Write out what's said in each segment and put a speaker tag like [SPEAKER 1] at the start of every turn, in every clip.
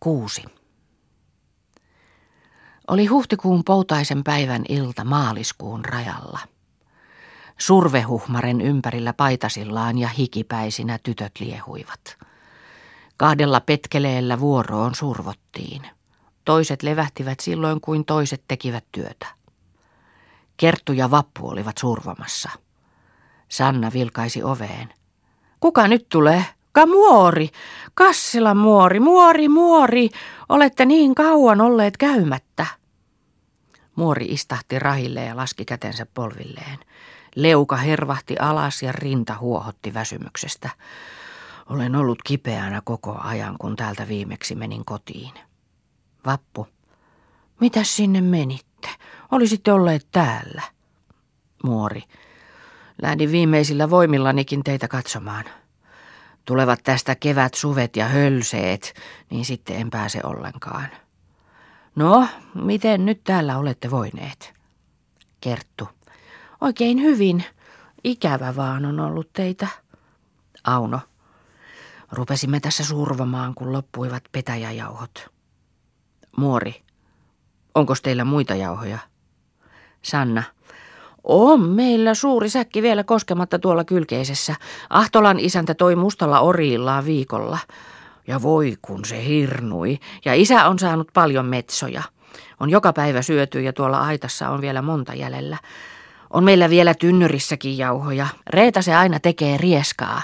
[SPEAKER 1] Kuusi. Oli huhtikuun poutaisen päivän ilta maaliskuun rajalla. Survehuhmaren ympärillä paitasillaan ja hikipäisinä tytöt liehuivat. Kahdella petkeleellä vuoroon survottiin. Toiset levähtivät silloin, kuin toiset tekivät työtä. Kerttu ja Vappu olivat survomassa. Sanna vilkaisi oveen. Kuka nyt tulee? Ka muori, Kassila muori, muori, muori, olette niin kauan olleet käymättä. Muori istahti rahille ja laski kätensä polvilleen. Leuka hervahti alas ja rinta huohotti väsymyksestä. Olen ollut kipeänä koko ajan, kun täältä viimeksi menin kotiin. Vappu, mitä sinne menitte? Olisitte olleet täällä. Muori, lähdin viimeisillä voimillanikin teitä katsomaan. Tulevat tästä kevät, suvet ja hölseet, niin sitten en pääse ollenkaan. No, miten nyt täällä olette voineet? Kerttu. Oikein hyvin. Ikävä vaan on ollut teitä. Auno. Rupesimme tässä survomaan, kun loppuivat petäjäjauhot. Muori. Onko teillä muita jauhoja? Sanna. On meillä suuri säkki vielä koskematta tuolla kylkeisessä. Ahtolan isäntä toi mustalla oriillaan viikolla. Ja voi kun se hirnui. Ja isä on saanut paljon metsoja. On joka päivä syöty ja tuolla aitassa on vielä monta jäljellä. On meillä vielä tynnyrissäkin jauhoja. Reeta se aina tekee rieskaa.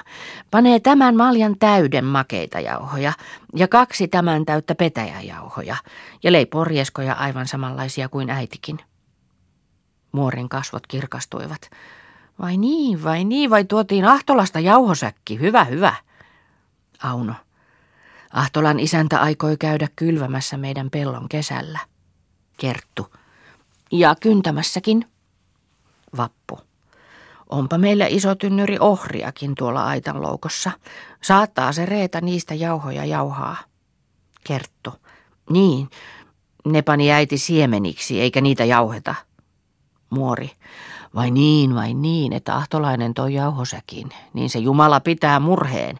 [SPEAKER 1] Panee tämän maljan täyden makeita jauhoja ja kaksi tämän täyttä petäjäjauhoja. Ja leipoo rieskoja aivan samanlaisia kuin äitikin. Muorin kasvot kirkastuivat. Vai niin, vai niin, vai tuotiin Ahtolasta jauhosäkki. Hyvä, hyvä. Auno. Ahtolan isäntä aikoi käydä kylvämässä meidän pellon kesällä. Kerttu. Ja kyntämässäkin. Vappu. Onpa meillä iso tynnyri ohriakin tuolla aitan loukossa. Saattaa se Reeta niistä jauhoja jauhaa. Kerttu. Niin, ne pani äiti siemeniksi, eikä niitä jauheta. Muori. Vai niin, vai niin, että ahtolainen toi jauhosäkin. Niin se Jumala pitää murheen.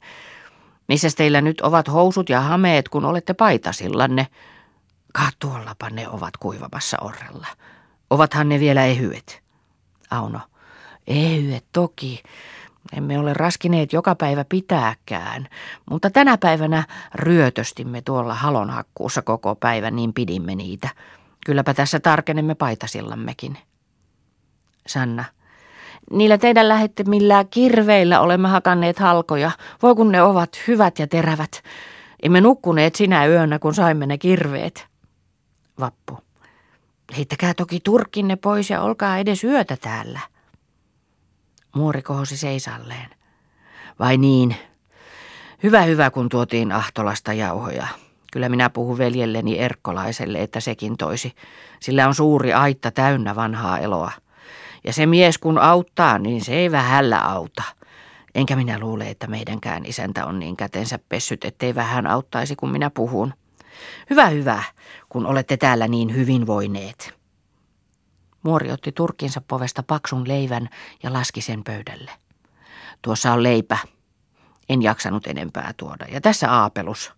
[SPEAKER 1] Missä teillä nyt ovat housut ja hameet, kun olette paitasillanne? Ka tuollapa ne ovat kuivamassa orrella. Ovathan ne vielä ehyet. Auno. Ehyet toki. Emme ole raskineet joka päivä pitääkään, mutta tänä päivänä ryötöstimme tuolla halonhakkuussa koko päivän, niin pidimme niitä. Kylläpä tässä tarkenemme paitasillammekin. Sanna. Niillä teidän millä kirveillä olemme hakanneet halkoja. Voi kun ne ovat hyvät ja terävät. Emme nukkuneet sinä yönä, kun saimme ne kirveet. Vappu. Heittäkää toki turkkinne pois ja olkaa edes yötä täällä. Muori kohosi seisalleen. Vai niin? Hyvä hyvä, kun tuotiin Ahtolasta jauhoja. Kyllä minä puhun veljelleni Erkkolaiselle, että sekin toisi. Sillä on suuri aitta täynnä vanhaa eloa. Ja se mies kun auttaa, niin se ei vähällä auta. Enkä minä luule, että meidänkään isäntä on niin kätensä pessyt, ettei vähän auttaisi, kun minä puhun. Hyvä, hyvä, kun olette täällä niin hyvin voineet. Muori otti turkkinsa povesta paksun leivän ja laski sen pöydälle. Tuossa on leipä. En jaksanut enempää tuoda. Ja tässä aapelus.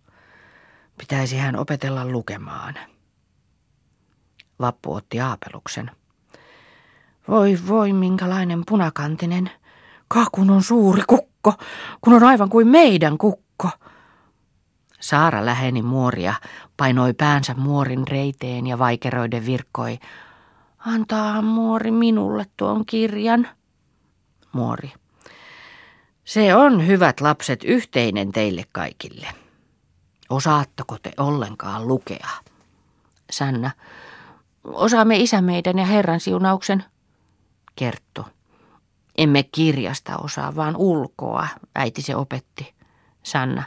[SPEAKER 1] Pitäisi hän opetella lukemaan. Vappu otti aapeluksen. Voi voi, minkälainen punakantinen. Kakun on suuri kukko, kun on aivan kuin meidän kukko. Saara läheni muoria, painoi päänsä muorin reiteen ja vaikeroiden virkkoi. Antaa muori minulle tuon kirjan. Muori. Se on, hyvät lapset, yhteinen teille kaikille. Osaatteko te ollenkaan lukea? Sanna. Osaamme isä meidän ja Herran siunauksen. Kerttu. Emme kirjasta osaa, vaan ulkoa, äiti se opetti. Sanna.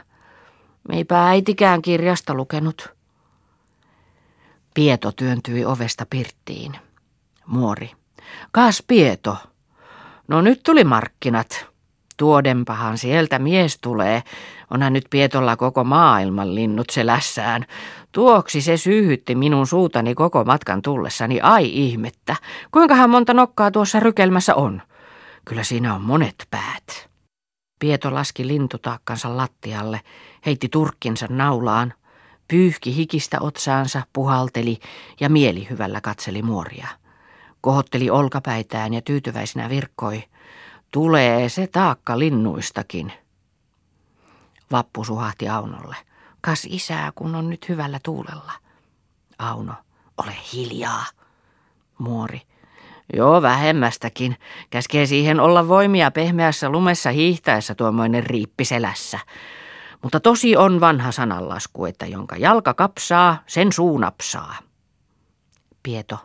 [SPEAKER 1] Eipä äitikään kirjasta lukenut. Pieto työntyi ovesta pirttiin. Muori. Kas Pieto. No nyt tuli markkinat. Tuodempahan sieltä mies tulee. Onhan nyt Pietolla koko maailman linnut selässään. Tuoksi se syyhytti minun suutani koko matkan tullessani. Ai ihmettä. Kuinkahan monta nokkaa tuossa rykelmässä on? Kyllä siinä on monet päät. Pieto laski lintutaakkansa lattialle, heitti turkkinsa naulaan. Pyyhki hikistä otsaansa, puhalteli ja mielihyvällä katseli muoria. Kohotteli olkapäitään ja tyytyväisenä virkkoi. Tulee se taakka linnuistakin. Vappu suhahti Aunolle. Kas isää, kun on nyt hyvällä tuulella. Auno, ole hiljaa. Muori. Joo, vähemmästäkin. Käskee siihen olla voimia pehmeässä lumessa hiihtäessä tuommoinen riippi selässä. Mutta tosi on vanha sananlasku, että jonka jalka kapsaa, sen suu napsaa. Pieto.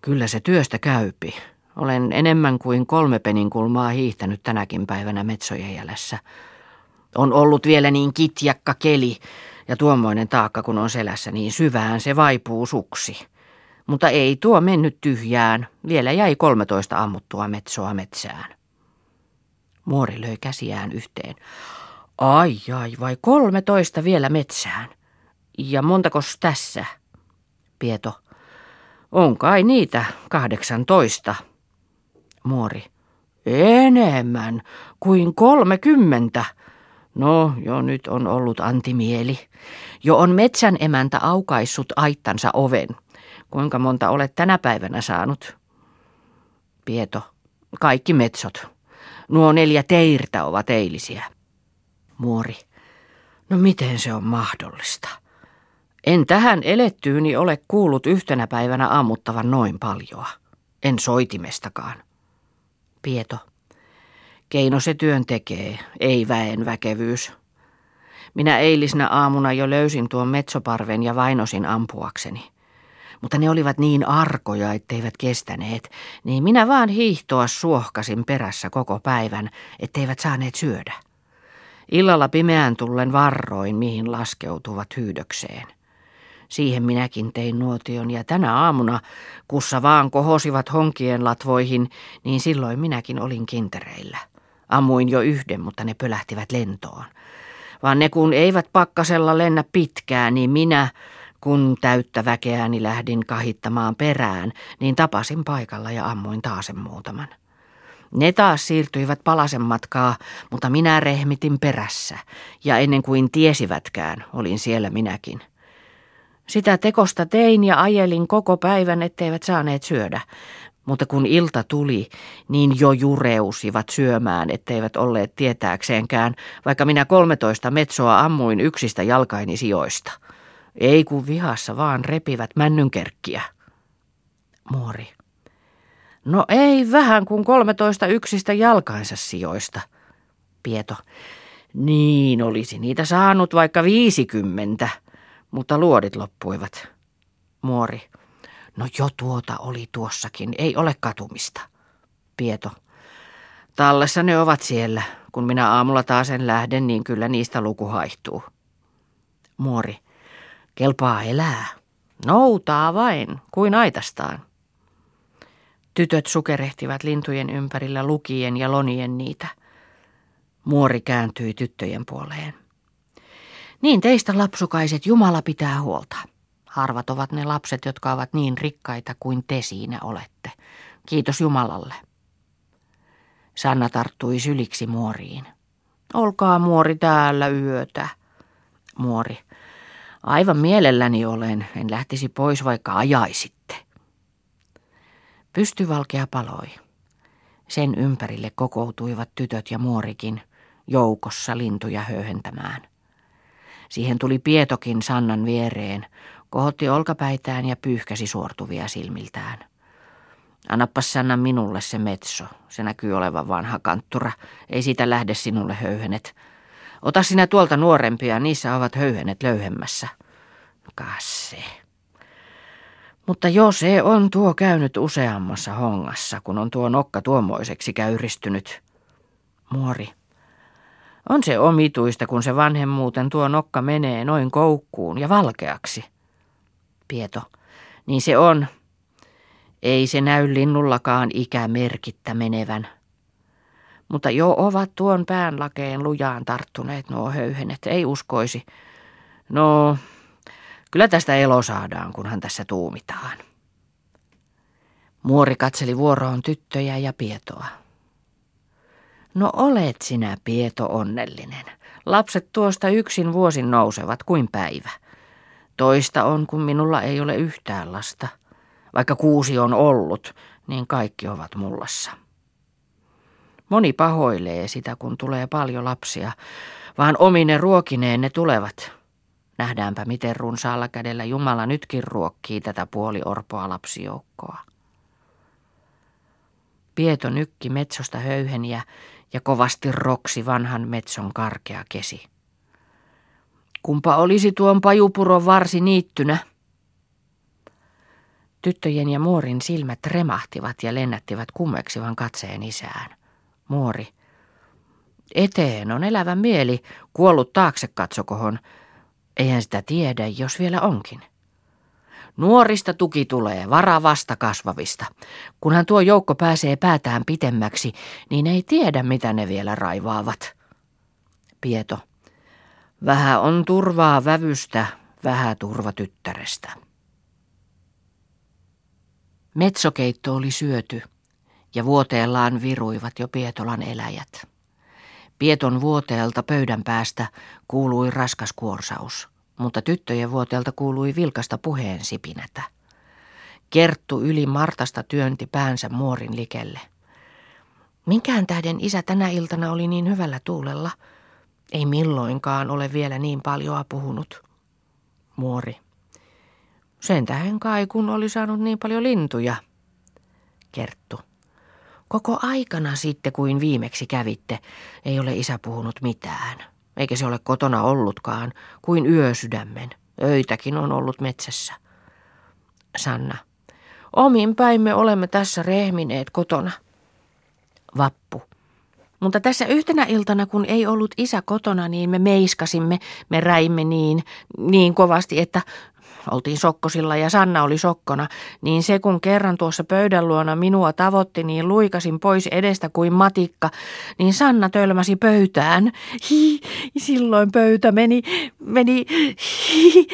[SPEAKER 1] Kyllä se työstä käypi. Olen enemmän kuin kolme peninkulmaa hiihtänyt tänäkin päivänä metsojen jäljessä. On ollut vielä niin kitjakka keli ja tuommoinen taakka kun on selässä, niin syvään se vaipuu suksi. Mutta ei tuo mennyt tyhjään, vielä jäi 13 ammuttua metsoa metsään. Muori löi käsiään yhteen. Ai ai, vai 13 vielä metsään? Ja montakos tässä? Pieto. On kai niitä 18. Muori. Enemmän kuin kolmekymmentä. No, jo nyt on ollut antimieli. Jo on metsän emäntä aukaissut aittansa oven. Kuinka monta olet tänä päivänä saanut? Pieto. Kaikki metsot. Nuo neljä teirtä ovat eilisiä. Muori. No miten se on mahdollista? En tähän elettyyni ole kuullut yhtenä päivänä ammuttavan noin paljoa. En soitimestakaan. Pieto. Keino se työn tekee, ei väen väkevyys. Minä eilisnä aamuna jo löysin tuon metsoparven ja vainosin ampuakseni. Mutta ne olivat niin arkoja, etteivät kestäneet, niin minä vaan hiihtoa suohkasin perässä koko päivän, etteivät saaneet syödä. Illalla pimeään tullen varroin, mihin laskeutuvat hyydökseen. Siihen minäkin tein nuotion ja tänä aamuna, kussa vaan kohosivat honkien latvoihin, niin silloin minäkin olin kintereillä. Ammuin jo yhden, mutta ne pölähtivät lentoon. Vaan ne kun eivät pakkasella lennä pitkään, niin minä, kun täyttä väkeäni lähdin kahittamaan perään, niin tapasin paikalla ja ammuin taasen muutaman. Ne taas siirtyivät palasen matkaa, mutta minä rehmitin perässä, ja ennen kuin tiesivätkään, olin siellä minäkin. Sitä tekosta tein ja ajelin koko päivän, etteivät saaneet syödä, mutta kun ilta tuli, niin jo jureusivat syömään, etteivät olleet tietääkseenkään, vaikka minä kolmetoista metsoa ammuin yksistä jalkaini sijoista. Ei kun vihassa vaan repivät männynkerkkiä. Muori. No ei vähän kuin kolmetoista yksistä jalkainsa sijoista. Pieto. Niin olisi niitä saanut vaikka viisikymmentä, mutta luodit loppuivat. Muori. No jo tuota oli tuossakin, ei ole katumista. Pieto. Tallessa ne ovat siellä. Kun minä aamulla taasen lähden, niin kyllä niistä luku haihtuu. Muori. Kelpaa elää. Noutaa vain, kuin aitastaan. Tytöt sukerehtivat lintujen ympärillä lukien ja lonien niitä. Muori kääntyi tyttöjen puoleen. Niin teistä lapsukaiset Jumala pitää huolta. Harvat ovat ne lapset, jotka ovat niin rikkaita kuin te siinä olette. Kiitos Jumalalle. Sanna tarttui syliksi muoriin. Olkaa muori täällä yötä. Muori. Aivan mielelläni olen, en lähtisi pois vaikka ajaisitte. Pystyvalkea paloi. Sen ympärille kokoutuivat tytöt ja muorikin, joukossa lintuja höyhentämään. Siihen tuli Pietokin Sannan viereen, kohotti olkapäitään ja pyyhkäsi suortuvia silmiltään. Annappas Sanna minulle se metso, se näkyy olevan vanha kanttura, ei siitä lähde sinulle höyhenet. Ota sinä tuolta nuorempia, niissä ovat höyhenet löyhemmässä. Kasse. Mutta jo se on tuo käynyt useammassa hongassa, kun on tuo nokka tuommoiseksi käyristynyt. Muori. On se omituista, kun se vanhemmuuten tuo nokka menee noin koukkuun ja valkeaksi. Pieto. Niin se on. Ei se näy linnullakaan ikämerkittä menevän. Mutta jo ovat tuon päänlakeen lujaan tarttuneet nuo höyhenet, ei uskoisi. No, kyllä tästä elo saadaan, kunhan tässä tuumitaan. Muori katseli vuoroon tyttöjä ja Pietoa. No olet sinä, Pieto, onnellinen. Lapset tuosta yksin vuosin nousevat kuin päivä. Toista on, kun minulla ei ole yhtään lasta. Vaikka kuusi on ollut, niin kaikki ovat mullassa. Moni pahoilee sitä, kun tulee paljon lapsia, vaan omine ruokineen ne tulevat. Nähdäänpä, miten runsaalla kädellä Jumala nytkin ruokkii tätä puoliorpoa lapsijoukkoa. Pieto nykki metsosta höyheniä ja kovasti roksi vanhan metson karkea kesi. Kumpa olisi tuon pajupuron varsi niittynä? Tyttöjen ja Muorin silmät remahtivat ja lennättivät kummeksivan katseen isään. Muori. Eteen on elävä mieli, kuollut taakse katsokohon. Eihän sitä tiedä, jos vielä onkin. Nuorista tuki tulee, varavasta kasvavista. Kunhan tuo joukko pääsee päätään pitemmäksi, niin ei tiedä, mitä ne vielä raivaavat. Pieto. Vähän on turvaa vävystä, vähän turva tyttärestä. Metsokeitto oli syöty ja vuoteellaan viruivat jo Pietolan eläjät. Pieton vuoteelta pöydän päästä kuului raskas kuorsaus, mutta tyttöjen vuoteelta kuului vilkasta puheen sipinätä. Kerttu yli Martasta työnti päänsä muorin likelle. Minkään tähden isä tänä iltana oli niin hyvällä tuulella? Ei milloinkaan ole vielä niin paljoa puhunut. Muori. Sen tähden kai, kun oli saanut niin paljon lintuja. Kerttu. Koko aikana sitten, kuin viimeksi kävitte, ei ole isä puhunut mitään. Eikä se ole kotona ollutkaan, kuin yösydämen. Öitäkin on ollut metsässä. Sanna. Omin päin me olemme tässä rehmineet kotona. Vappu. Mutta tässä yhtenä iltana, kun ei ollut isä kotona, niin me meiskasimme, me räimme niin, niin kovasti, että oltiin sokkosilla ja Sanna oli sokkona, niin se kun kerran tuossa pöydän luona minua tavoitti, niin luikasin pois edestä kuin matikka, niin Sanna tölmäsi pöytään. Hi, silloin pöytä meni, meni hi,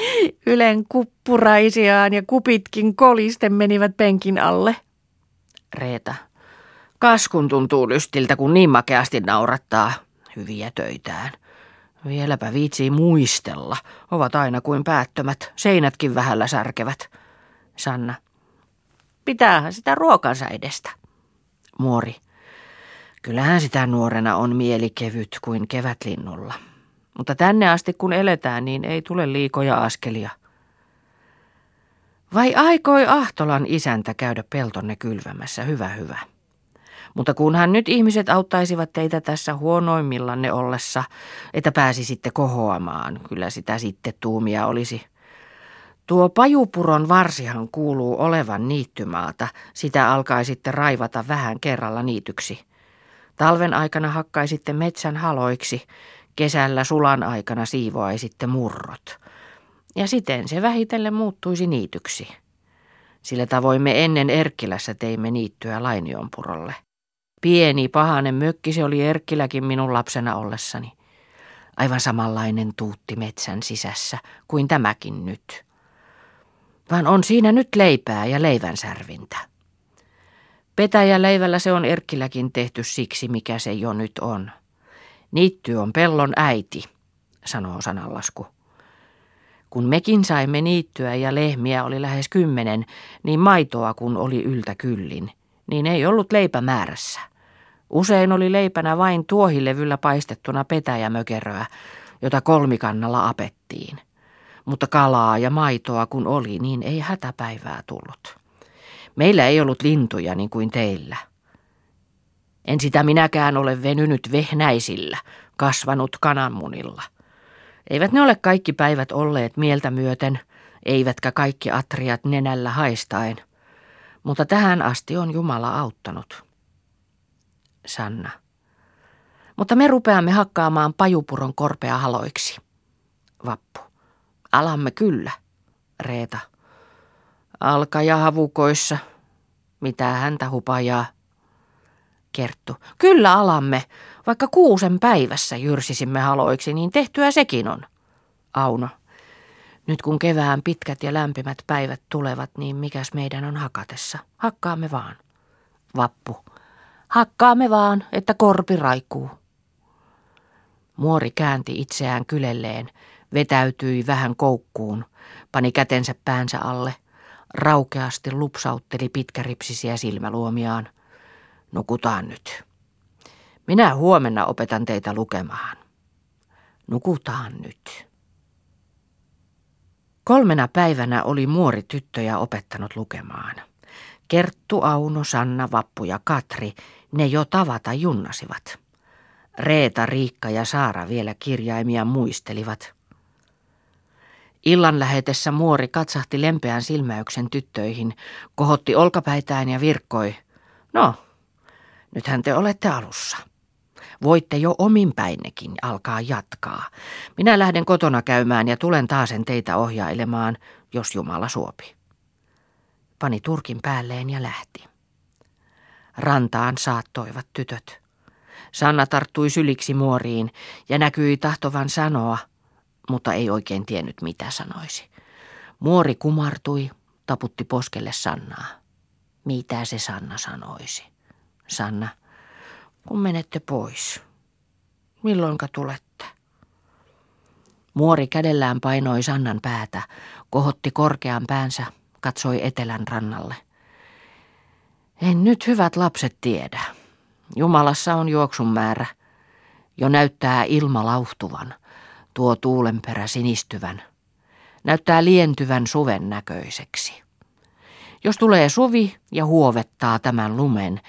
[SPEAKER 1] ylen kuppuraisiaan ja kupitkin kolisten menivät penkin alle. Reeta. Kaskun tuntuu lystiltä, kun niin makeasti naurattaa hyviä töitään. Vieläpä viitsii muistella. Ovat aina kuin päättömät. Seinätkin vähällä särkevät. Sanna. Pitäähän sitä ruokansa edestä. Muori. Kyllähän sitä nuorena on mieli kevyt kuin kevätlinnulla. Mutta tänne asti kun eletään, niin ei tule liikoja askelia. Vai aikoi Ahtolan isäntä käydä peltonne kylvämässä? Hyvä, hyvä. Mutta kunhan nyt ihmiset auttaisivat teitä tässä huonoimmillanne ollessa, että pääsisitte kohoamaan, kyllä sitä sitten tuumia olisi. Tuo pajupuron varsihan kuuluu olevan niittymaata, sitä alkaisitte raivata vähän kerralla niityksi. Talven aikana hakkaisitte metsän haloiksi, kesällä sulan aikana siivoaisitte murrot. Ja siten se vähitellen muuttuisi niityksi. Sillä tavoin me ennen Erkkilässä teimme niittyä Lainionpurolle. Pieni pahanen mökki se oli Erkkiläkin minun lapsena ollessani. Aivan samanlainen tuutti metsän sisässä kuin tämäkin nyt. Vaan on siinä nyt leipää ja leivänsärvintä. Petäjä leivällä se on Erkkiläkin tehty siksi, mikä se jo nyt on. Niitty on pellon äiti, sanoo sanallasku. Kun mekin saimme niittyä ja lehmiä oli lähes kymmenen, niin maitoa kun oli yltä kyllin, niin ei ollut leipä määrässä. Usein oli leipänä vain tuohilevyllä paistettuna petäjämökeröä, jota kolmikannalla apettiin. Mutta kalaa ja maitoa kun oli, niin ei hätäpäivää tullut. Meillä ei ollut lintuja niin kuin teillä. En sitä minäkään ole venynyt vehnäisillä, kasvanut kananmunilla. Eivät ne ole kaikki päivät olleet mieltä myöten, eivätkä kaikki atriat nenällä haistaen. Mutta tähän asti on Jumala auttanut. Sanna. Mutta me rupeamme hakkaamaan pajupuron korpea haloiksi. Vappu. Alamme kyllä. Reeta. Alkaja havukoissa. Mitä häntä hupajaa? Kerttu. Kyllä alamme. Vaikka kuusen päivässä jyrsisimme haloiksi, niin tehtyä sekin on. Auno. Nyt kun kevään pitkät ja lämpimät päivät tulevat, niin mikäs meidän on hakatessa? Hakkaamme vaan. Vappu. Hakkaamme vaan, että korpi raikuu. Muori käänti itseään kylelleen, Vetäytyi vähän koukkuun, pani kätensä päänsä alle, raukeasti lupsautteli pitkäripsisiä silmäluomiaan. Nukutaan nyt. Minä huomenna opetan teitä lukemaan. Nukutaan nyt. Kolmena päivänä oli muori tyttöjä opettanut lukemaan. Kerttu, Auno, Sanna, Vappu ja Katri, ne jo tavata junnasivat. Reeta, Riikka ja Saara vielä kirjaimia muistelivat. Illan lähetessä muori katsahti lempeän silmäyksen tyttöihin, kohotti olkapäitään ja virkkoi. No, nythän te olette alussa. Voitte jo omin päinnekin alkaa jatkaa. Minä lähden kotona käymään ja tulen taasen teitä ohjailemaan, jos Jumala suopi. Pani turkin päälleen ja lähti. Rantaan saattoivat tytöt. Sanna tarttui syliksi muoriin ja näkyi tahtovan sanoa, mutta ei oikein tiennyt mitä sanoisi. Muori kumartui, taputti poskelle Sannaa. Mitä se Sanna sanoisi? Sanna, kun menette pois. Milloinka tulette? Muori kädellään painoi Sannan päätä, kohotti korkean päänsä, katsoi etelän rannalle. En nyt hyvät lapset tiedä. Jumalassa on juoksun määrä. Jo näyttää ilma lauhtuvan, tuo tuulenperä sinistyvän. Näyttää lientyvän suven näköiseksi. Jos tulee suvi ja huovettaa tämän lumen,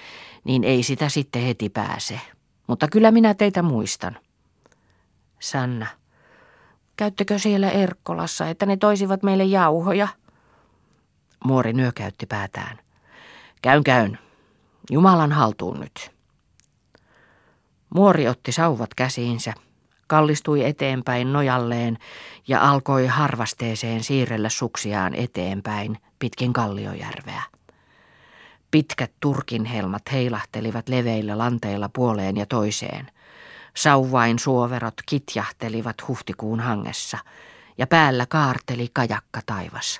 [SPEAKER 1] niin ei sitä sitten heti pääse. Mutta kyllä minä teitä muistan. Sanna, käyttekö siellä Erkkolassa, että ne toisivat meille jauhoja? Muori nyökäytti päätään. Käyn käyn. Jumalan haltuun nyt. Muori otti sauvat käsiinsä, kallistui eteenpäin nojalleen ja alkoi harvasteeseen siirrellä suksiaan eteenpäin pitkin Kalliojärveä. Pitkät turkinhelmat heilahtelivat leveillä lanteilla puoleen ja toiseen. Sauvain suoverot kitjahtelivat huhtikuun hangessa ja päällä kaarteli kajakka taivas.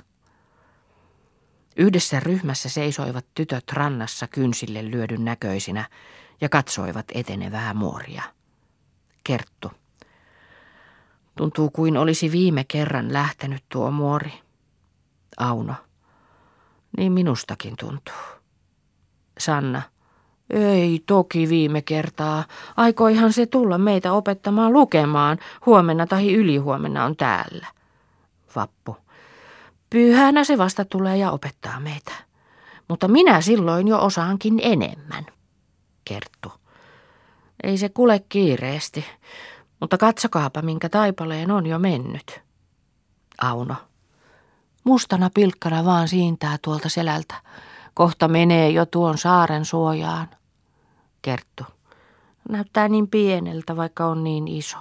[SPEAKER 1] Yhdessä ryhmässä seisoivat tytöt rannassa kynsille lyödyn näköisinä ja katsoivat etenevää muoria. Kerttu. Tuntuu kuin olisi viime kerran lähtenyt tuo muori. Auno. Niin minustakin tuntuu. Sanna. Ei toki viime kertaa. Aikoihan se tulla meitä opettamaan lukemaan. Huomenna tai ylihuomenna on täällä. Vappu. Pyhänä se vasta tulee ja opettaa meitä. Mutta minä silloin jo osaankin enemmän. Kerttu. Ei se kule kiireesti, mutta katsokaapa minkä taipaleen on jo mennyt. Auno. Mustana pilkkana vaan siintää tuolta selältä. Kohta menee jo tuon saaren suojaan. Kerttu. Näyttää niin pieneltä, vaikka on niin iso.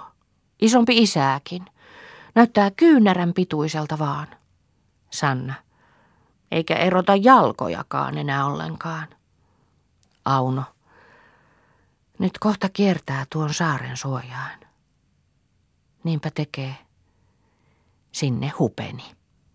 [SPEAKER 1] Isompi isääkin. Näyttää kyynärän pituiselta vaan. Sanna. Eikä erota jalkojakaan enää ollenkaan. Auno. Nyt kohta kiertää tuon saaren suojaan. Niinpä tekee. Sinne hupeni.